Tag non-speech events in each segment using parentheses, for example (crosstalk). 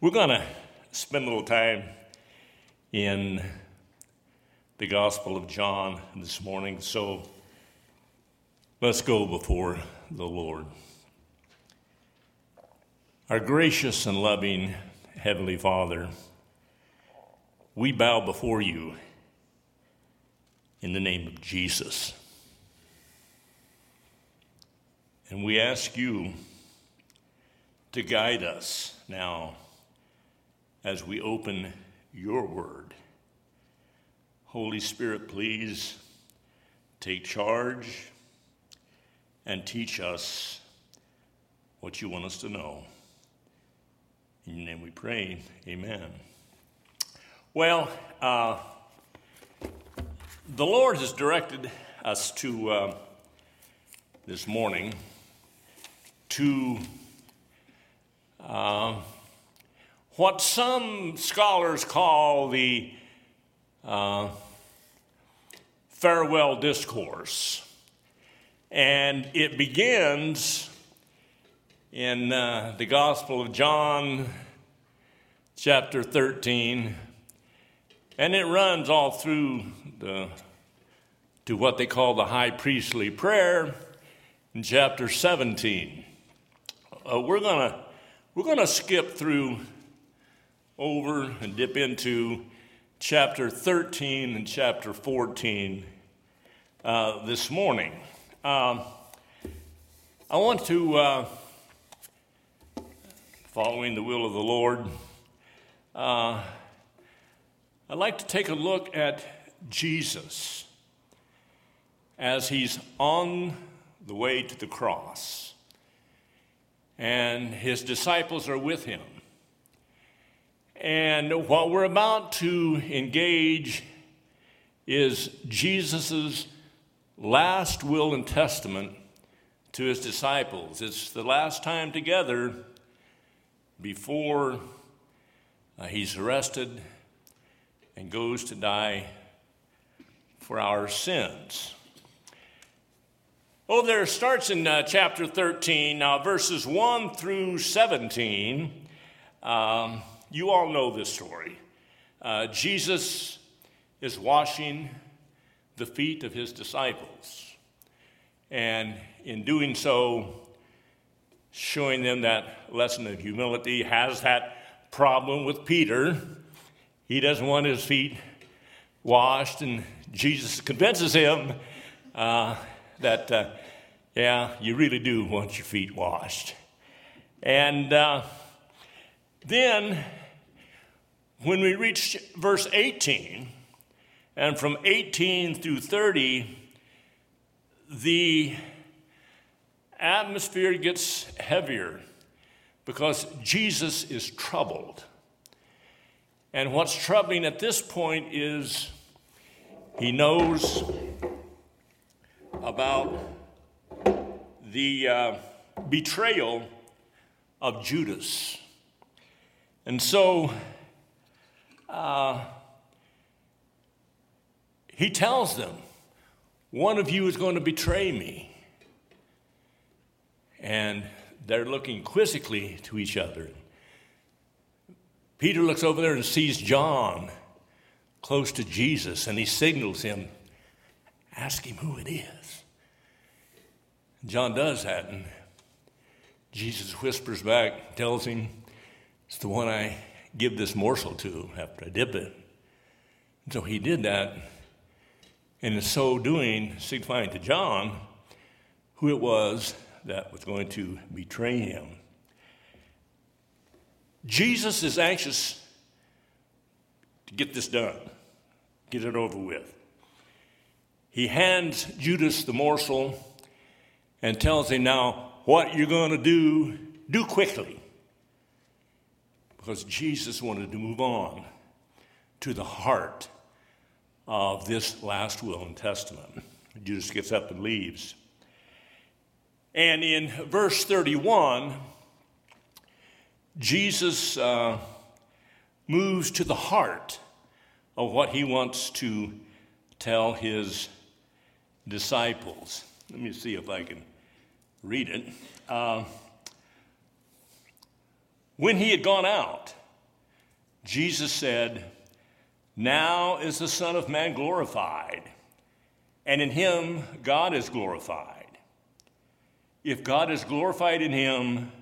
We're going to spend a little time in the Gospel of John this morning, so let's go before the Lord. Our gracious and loving Heavenly Father, we bow before you in the name of Jesus. And we ask you to guide us now as we open your word. Holy Spirit, please take charge and teach us what you want us to know. In your name we pray. Amen. Well, uh, the Lord has directed us to uh, this morning to uh, what some scholars call the uh, farewell discourse. And it begins in uh, the Gospel of John, chapter 13, and it runs all through the, to what they call the high priestly prayer in chapter 17. Uh, we're going to we're going to skip through over and dip into chapter 13 and chapter 14 uh, this morning. Um, I want to, uh, following the will of the Lord, uh, I'd like to take a look at Jesus as he's on the way to the cross, and his disciples are with him. And what we're about to engage is Jesus' last will and testament to his disciples. It's the last time together before uh, he's arrested and goes to die for our sins. Oh, there starts in uh, chapter 13, now verses 1 through 17. Um, you all know this story. Uh, Jesus is washing the feet of his disciples. And in doing so, showing them that lesson of humility, has that problem with Peter. He doesn't want his feet washed, and Jesus convinces him uh, that, uh, yeah, you really do want your feet washed. And uh, then when we reach verse 18, and from 18 through 30, the atmosphere gets heavier because Jesus is troubled. And what's troubling at this point is he knows about the uh, betrayal of Judas. And so uh, he tells them, One of you is going to betray me. And they're looking quizzically to each other. Peter looks over there and sees John close to Jesus, and he signals him, Ask him who it is. John does that, and Jesus whispers back, tells him, It's the one I give this morsel to after I dip it. And so he did that, and in so doing, signifying to John who it was that was going to betray him. Jesus is anxious to get this done, get it over with. He hands Judas the morsel and tells him, Now, what you're going to do, do quickly because Jesus wanted to move on to the heart of this last will and testament. Judas gets up and leaves. And in verse 31, Jesus uh, moves to the heart of what he wants to tell his disciples. Let me see if I can read it. Uh, when he had gone out, Jesus said, Now is the Son of Man glorified, and in him God is glorified. If God is glorified in him,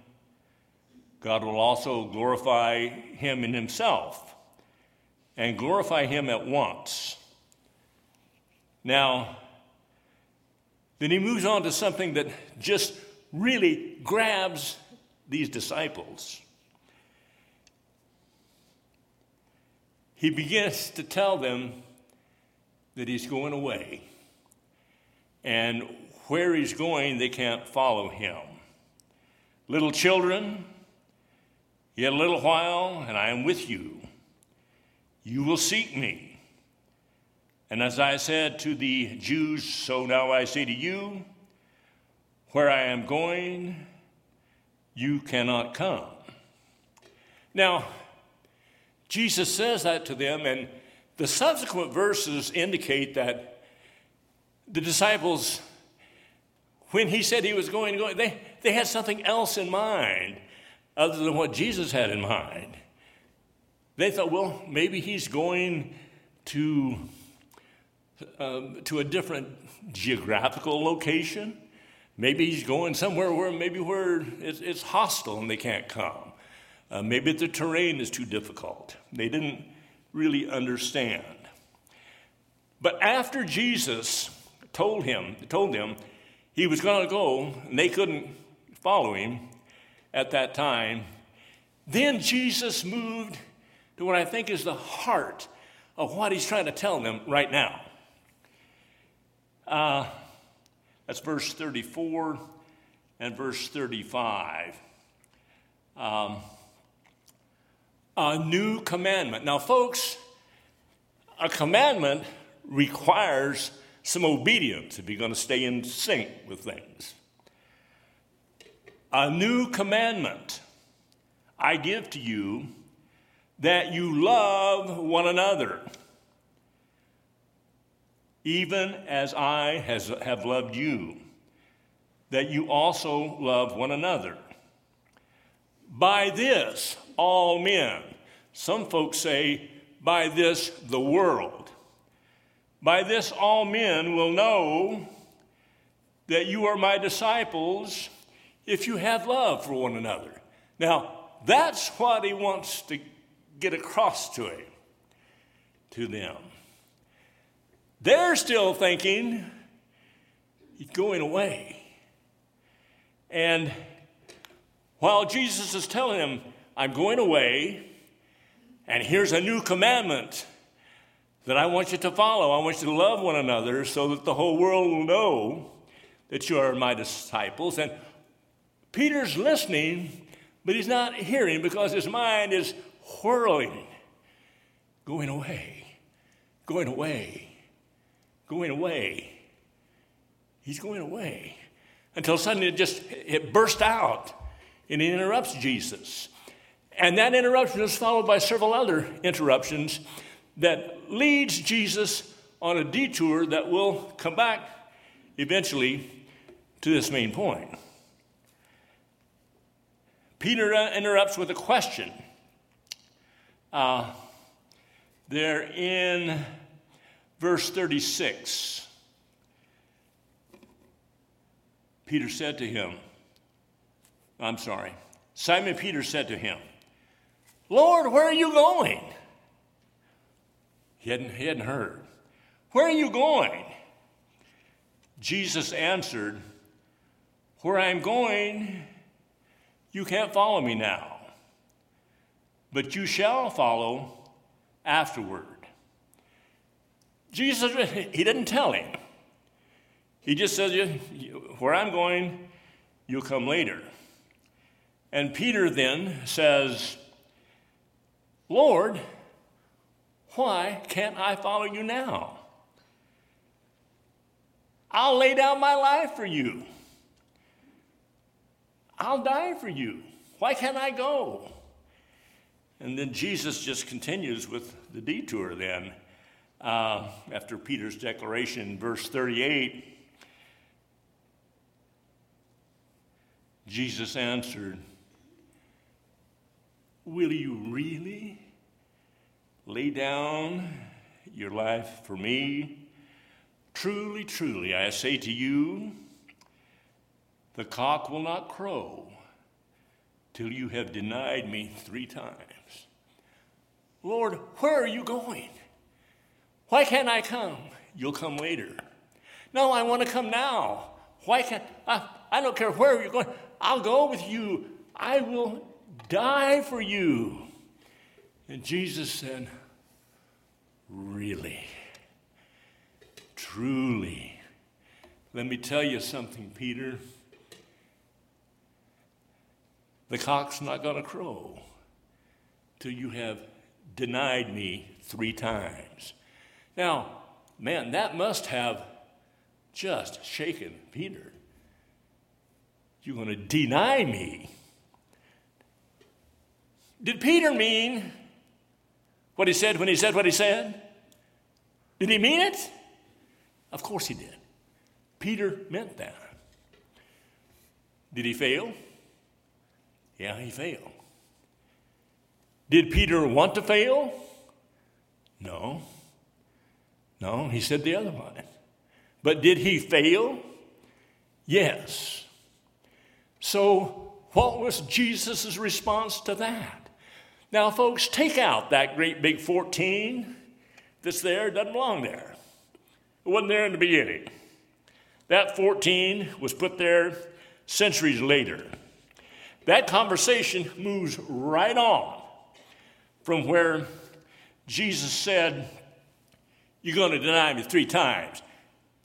God will also glorify him in himself and glorify him at once. Now, then he moves on to something that just really grabs these disciples. He begins to tell them that he's going away. And where he's going, they can't follow him. Little children, yet a little while, and I am with you. You will seek me. And as I said to the Jews, so now I say to you, where I am going, you cannot come. Now, Jesus says that to them, and the subsequent verses indicate that the disciples, when he said he was going to go, they, they had something else in mind other than what Jesus had in mind. They thought, well, maybe he's going to, um, to a different geographical location. Maybe he's going somewhere where maybe where it's, it's hostile and they can't come. Uh, maybe the terrain is too difficult. They didn't really understand. But after Jesus told him, told them he was going to go, and they couldn't follow him at that time, then Jesus moved to what I think is the heart of what he's trying to tell them right now. Uh, that's verse 34 and verse 35. Um, a new commandment. Now, folks, a commandment requires some obedience if you're going to stay in sync with things. A new commandment I give to you that you love one another, even as I has, have loved you, that you also love one another. By this, all men. Some folks say, by this, the world. By this, all men will know that you are my disciples if you have love for one another. Now, that's what he wants to get across to him, to them. They're still thinking he's going away. And while Jesus is telling them, I'm going away, and here's a new commandment that I want you to follow. I want you to love one another so that the whole world will know that you are my disciples. And Peter's listening, but he's not hearing because his mind is whirling, going away, going away, going away. He's going away until suddenly it just it burst out and he interrupts Jesus. And that interruption is followed by several other interruptions that leads Jesus on a detour that will come back eventually to this main point. Peter interrupts with a question. Uh, they're in verse 36. Peter said to him, I'm sorry. Simon Peter said to him, Lord, where are you going? He hadn't, he hadn't heard. Where are you going? Jesus answered, Where I am going, you can't follow me now, but you shall follow afterward. Jesus, he didn't tell him. He just says, Where I'm going, you'll come later. And Peter then says, Lord, why can't I follow you now? I'll lay down my life for you. I'll die for you. Why can't I go? And then Jesus just continues with the detour then. Uh, after Peter's declaration, verse 38, Jesus answered, Will you really lay down your life for me. Truly, truly, I say to you, the cock will not crow till you have denied me three times. Lord, where are you going? Why can't I come? You'll come later. No, I want to come now. Why can't I? I don't care where you're going. I'll go with you. I will die for you. And Jesus said, Really? Truly? Let me tell you something, Peter. The cock's not going to crow till you have denied me three times. Now, man, that must have just shaken Peter. You're going to deny me. Did Peter mean what he said when he said what he said? Did he mean it? Of course he did. Peter meant that. Did he fail? Yeah, he failed. Did Peter want to fail? No. No, he said the other one. But did he fail? Yes. So, what was Jesus' response to that? Now, folks, take out that great big 14 that's there, doesn't belong there. It wasn't there in the beginning. That 14 was put there centuries later. That conversation moves right on from where Jesus said, You're going to deny me three times.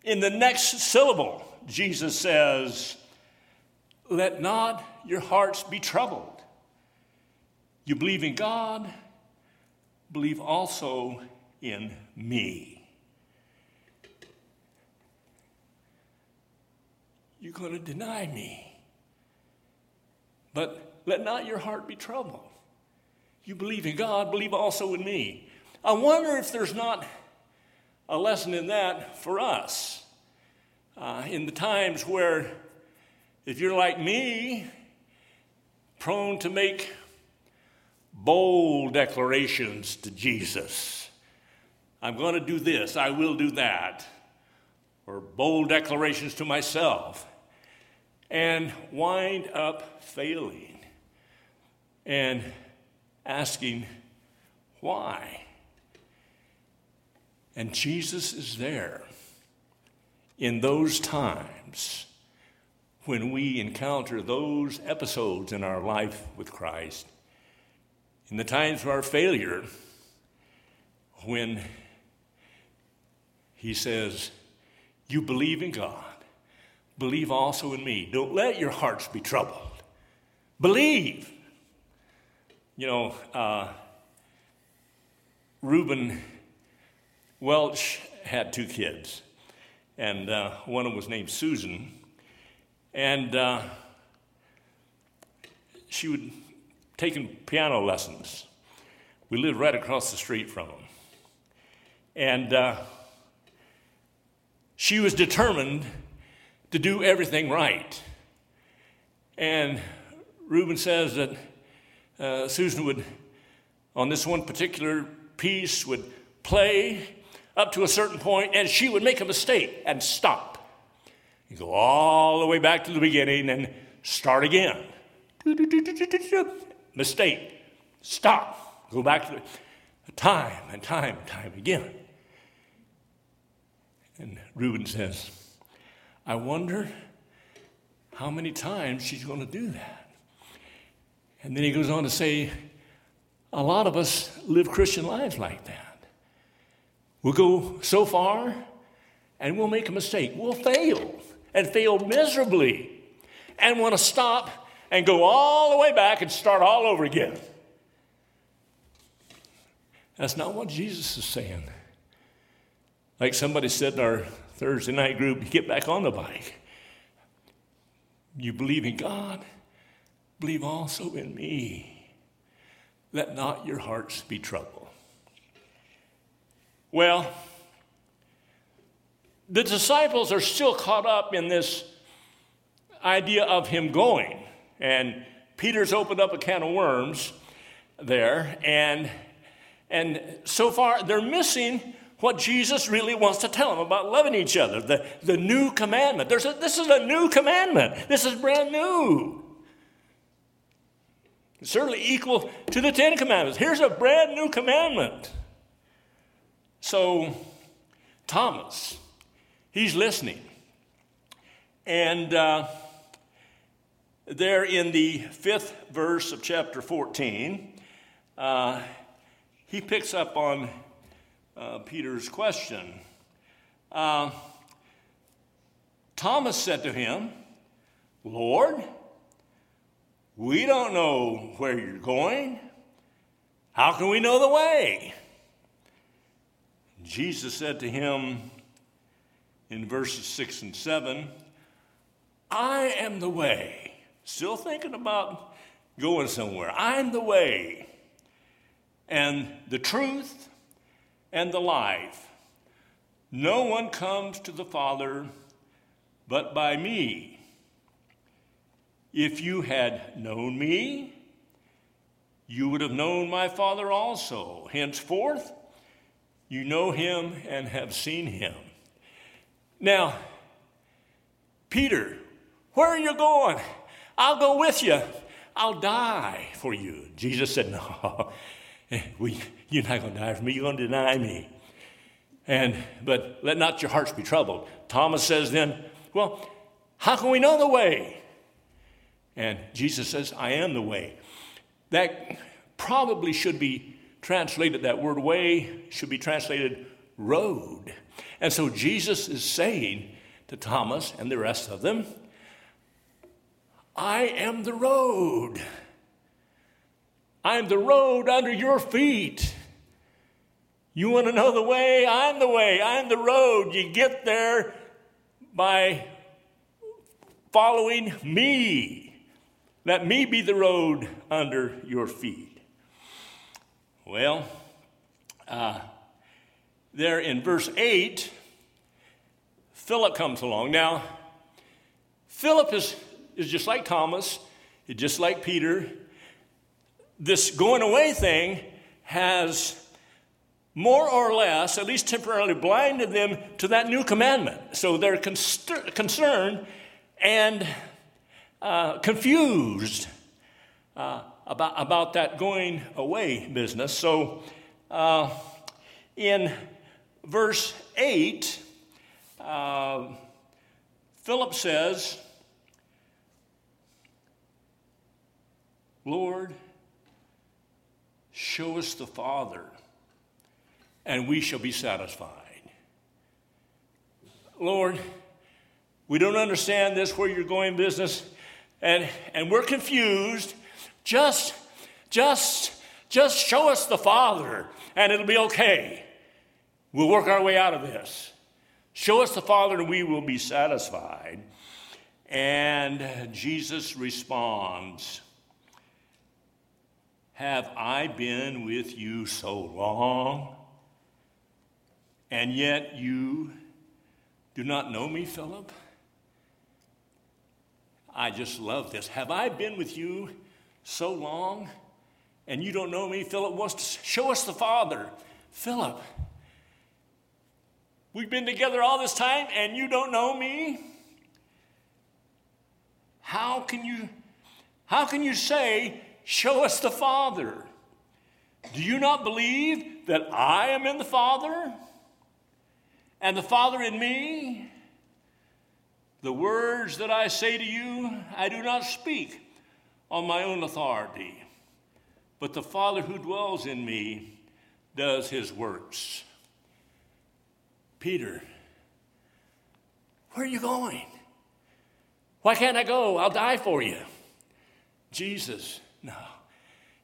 In the next syllable, Jesus says, Let not your hearts be troubled. You believe in God, believe also in me. You're going to deny me. But let not your heart be troubled. You believe in God, believe also in me. I wonder if there's not a lesson in that for us. Uh, in the times where, if you're like me, prone to make bold declarations to Jesus. I'm going to do this, I will do that. Or bold declarations to myself. And wind up failing and asking, why? And Jesus is there in those times when we encounter those episodes in our life with Christ, in the times of our failure, when He says, You believe in God, believe also in me. Don't let your hearts be troubled. Believe. You know, uh, Reuben Welch had two kids, and uh, one of them was named Susan, and uh, she would taking piano lessons. We lived right across the street from them, and uh, she was determined to do everything right. And Reuben says that uh, Susan would, on this one particular piece, would play up to a certain point, and she would make a mistake and stop. You go all the way back to the beginning and start again. Mistake. Stop. Go back to the time and time and time again. And Reuben says, I wonder how many times she's going to do that. And then he goes on to say, a lot of us live Christian lives like that. We'll go so far and we'll make a mistake. We'll fail and fail miserably and want to stop and go all the way back and start all over again. That's not what Jesus is saying. Like somebody said in our Thursday night group, get back on the bike. You believe in God, believe also in me. Let not your hearts be troubled. Well, the disciples are still caught up in this idea of him going. And Peter's opened up a can of worms there. And, And so far, they're missing what Jesus really wants to tell them about loving each other, the, the new commandment. There's a, this is a new commandment. This is brand new. It's certainly equal to the Ten Commandments. Here's a brand new commandment. So, Thomas, he's listening. And uh, there in the fifth verse of chapter 14, uh, he picks up on uh, Peter's question. Uh, Thomas said to him, Lord, we don't know where you're going. How can we know the way? Jesus said to him in verses 6 and 7, I am the way. Still thinking about going somewhere. I'm the way and the truth and the life. No one comes to the Father but by me. If you had known me, you would have known my Father also. Henceforth, you know him and have seen him. Now, Peter, where are you going? I'll go with you. I'll die for you. Jesus said, No, (laughs) you're not going to die for me. You're going to deny me. And, but let not your hearts be troubled. Thomas says then, Well, how can we know the way? And Jesus says, I am the way. That probably should be translated, that word way should be translated road. And so Jesus is saying to Thomas and the rest of them, I am the road. I'm the road under your feet. You want to know the way? I'm the way. I'm the road. You get there by following me. Let me be the road under your feet. Well, uh, there in verse 8, Philip comes along. Now, Philip is, is just like Thomas, just like Peter. This going away thing has more or less, at least temporarily, blinded them to that new commandment. So they're concerned and uh, confused uh, about, about that going away business. So uh, in verse 8, uh, Philip says, Lord, show us the Father, and we shall be satisfied. Lord, we don't understand this where you're going business, and, and we're confused. Just, just, just show us the Father, and it'll be okay. We'll work our way out of this. Show us the Father, and we will be satisfied. And Jesus responds, Have I been with you so long? And yet you do not know me, Philip? I just love this. Have I been with you so long and you don't know me? Philip wants to show us the Father. Philip, we've been together all this time and you don't know me? How can you how can you say show us the Father? Do you not believe that I am in the Father and the Father in me? The words that I say to you, I do not speak on my own authority, but the Father who dwells in me does his works. Peter, where are you going? Why can't I go? I'll die for you. Jesus, no,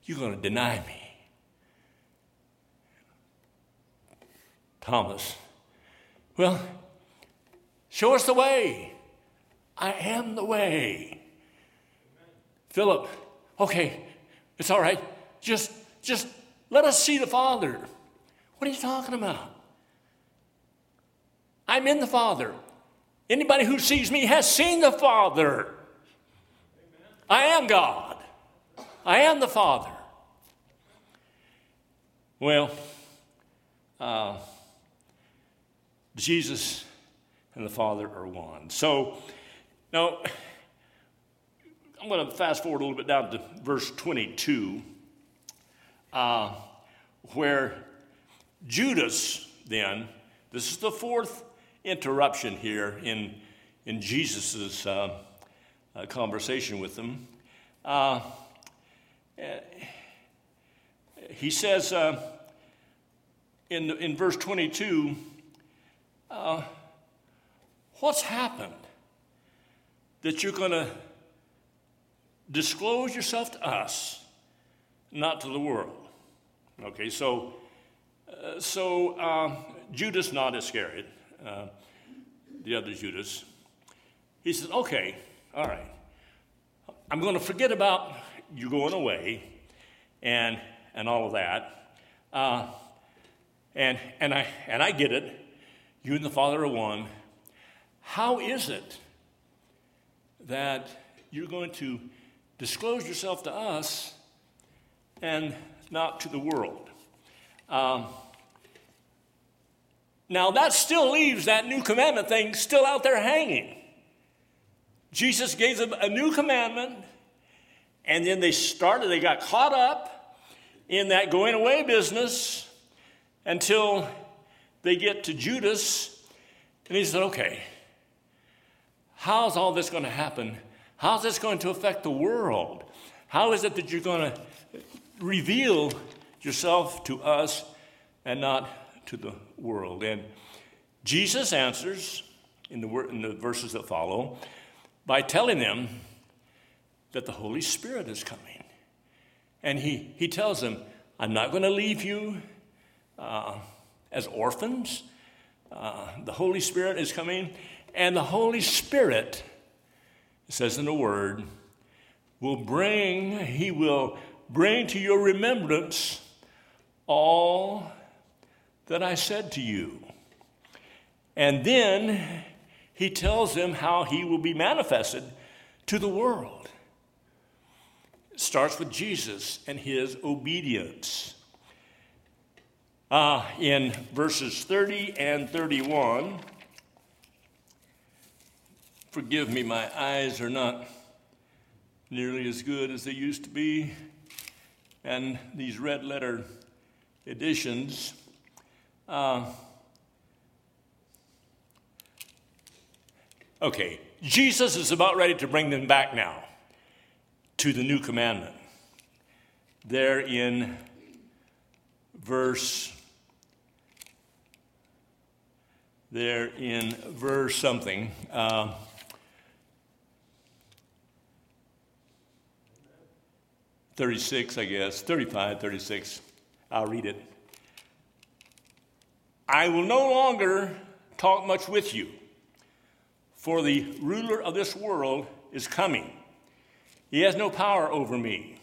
you're going to deny me. Thomas, well, show us the way. I am the way. Philip, okay, it's all right. Just, just let us see the Father. What are you talking about? I'm in the Father. Anybody who sees me has seen the Father. I am God. I am the Father. Well, uh, Jesus and the Father are one. So, now, I'm going to fast forward a little bit down to verse 22, uh, where Judas, then, this is the fourth interruption here in, in Jesus' uh, uh, conversation with them. Uh, he says uh, in, in verse 22, uh, What's happened that you're going to disclose yourself to us, not to the world? Okay, so, uh, so uh, Judas, not Iscariot, uh, the other Judas, he says, Okay, all right, I'm going to forget about you going away and, and all of that. Uh, and, and, I, and I get it. You and the Father are one. How is it that you're going to disclose yourself to us and not to the world? Um, now, that still leaves that new commandment thing still out there hanging. Jesus gave them a new commandment, and then they started, they got caught up in that going away business until they get to Judas, and he said, Okay, how's all this going to happen? How's this going to affect the world? How is it that you're going to reveal yourself to us and not to the world? And Jesus answers in the, in the verses that follow by telling them that the Holy Spirit is coming. And he, he tells them, I'm not going to leave you uh, as orphans. Uh, the Holy Spirit is coming. And the Holy Spirit, it says in the Word, will bring, He will bring to your remembrance all that I said to you. And then he tells them how he will be manifested to the world. Starts with Jesus and his obedience. Uh, in verses 30 and 31, forgive me, my eyes are not nearly as good as they used to be. And these red letter editions, uh, Okay, Jesus is about ready to bring them back now to the new commandment. There in verse, there in verse something. Uh, Thirty-six, I guess, 35, 36. I'll read it. I will no longer talk much with you for the ruler of this world is coming. He has no power over me.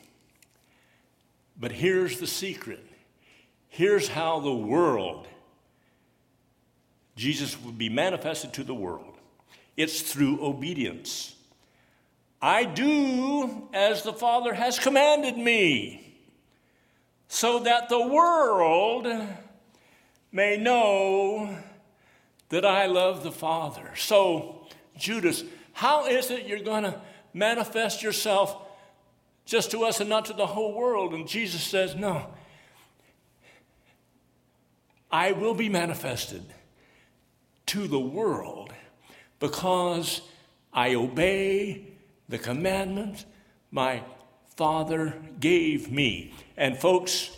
But here's the secret. Here's how the world, Jesus will be manifested to the world. It's through obedience. I do as the Father has commanded me, so that the world may know that I love the Father. So, Judas, how is it you're going to manifest yourself just to us and not to the whole world? And Jesus says, No. I will be manifested to the world because I obey the commandment my Father gave me. And folks,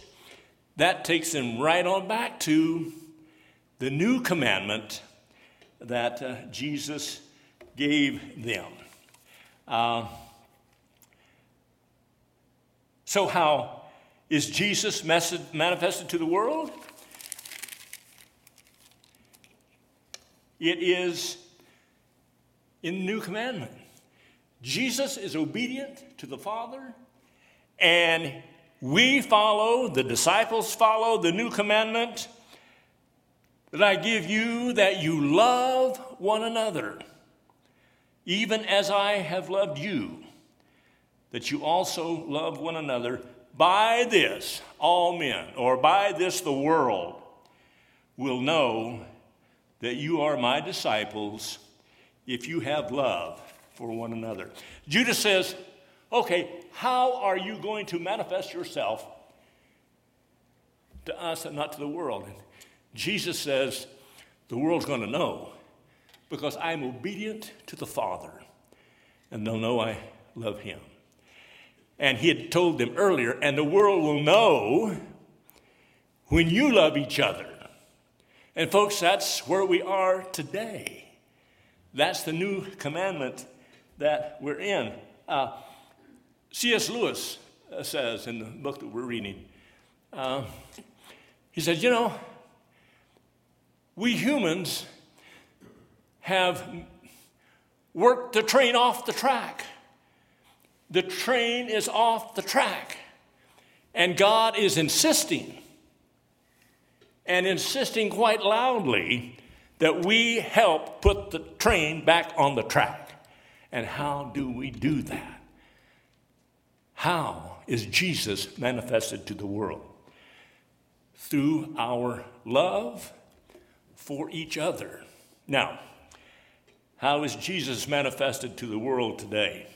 that takes them right on back to the new commandment that uh, Jesus gave them. Uh, so, how is Jesus manifested to the world? It is in the new commandment. Jesus is obedient to the Father, and we follow, the disciples follow the new commandment that I give you that you love one another even as I have loved you, that you also love one another. By this, all men, or by this, the world, will know that you are my disciples if you have love for one another. Judas says, Okay, how are you going to manifest yourself to us and not to the world? And Jesus says, The world's going to know because I'm obedient to the Father, and they'll know I love him. And he had told them earlier, and the world will know when you love each other. And folks, that's where we are today. That's the new commandment that we're in. Uh, C.S. Lewis uh, says in the book that we're reading, uh, he said, You know, we humans have worked the train off the track. The train is off the track. And God is insisting, and insisting quite loudly, that we help put the train back on the track. And how do we do that? How is Jesus manifested to the world? Through our love for each other. Now, how is Jesus manifested to the world today?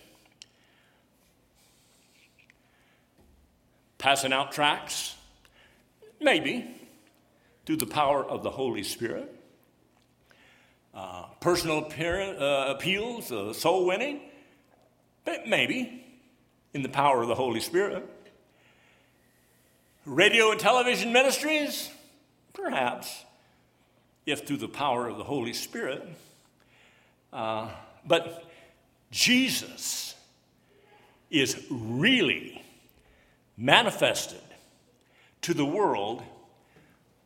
Passing out tracts? Maybe, through the power of the Holy Spirit. Uh, personal uh, appeals, uh, soul winning? Maybe, in the power of the Holy Spirit. Radio and television ministries? Perhaps, if through the power of the Holy Spirit. Uh, but Jesus is really manifested to the world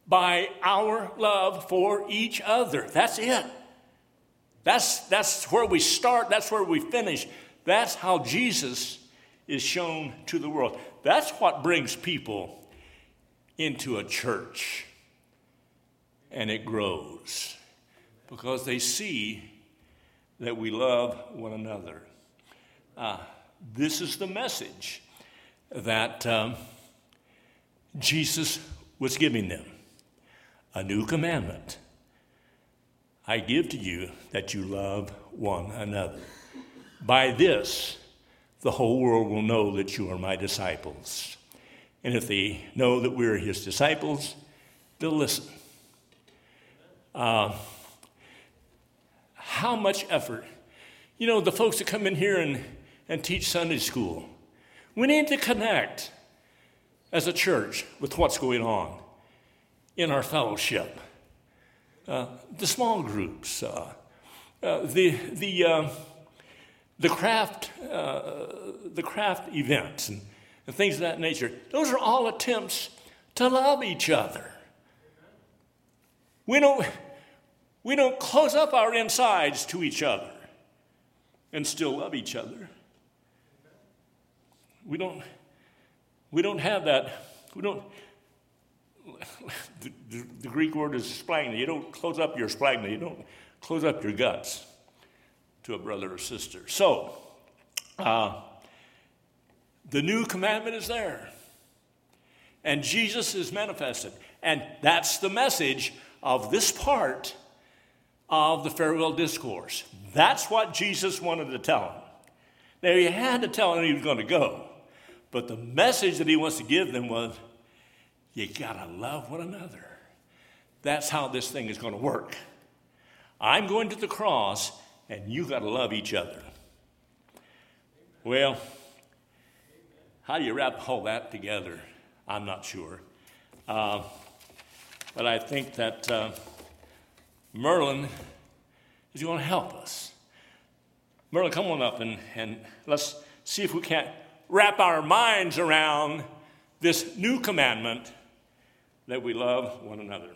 by our love for each other. That's it. That's, that's where we start, that's where we finish. That's how Jesus is shown to the world. That's what brings people into a church and it grows because they see that we love one another. Uh, this is the message that um, Jesus was giving them a new commandment. I give to you that you love one another. By this, the whole world will know that you are my disciples. And if they know that we're his disciples, they'll listen. Uh, how much effort. You know, the folks that come in here and, and teach Sunday school, we need to connect as a church with what's going on in our fellowship. Uh, the small groups, uh, uh, the, the, uh, the, craft, uh, the craft events, and, and things of that nature, those are all attempts to love each other. We don't, we don't close up our insides to each other and still love each other. We don't, we don't have that. We don't, the, the, the Greek word is splagna. You don't close up your splagna. You don't close up your guts to a brother or sister. So, uh, the new commandment is there. And Jesus is manifested. And that's the message of this part of the farewell discourse. That's what Jesus wanted to tell him. Now, he had to tell him he was going to go, but the message that he wants to give them was you got to love one another. That's how this thing is going to work. I'm going to the cross, and you got to love each other. Well, how do you wrap all that together? I'm not sure. Uh, but I think that. Uh, Merlin is going to help us. Merlin, come on up and, and let's see if we can't wrap our minds around this new commandment that we love one another.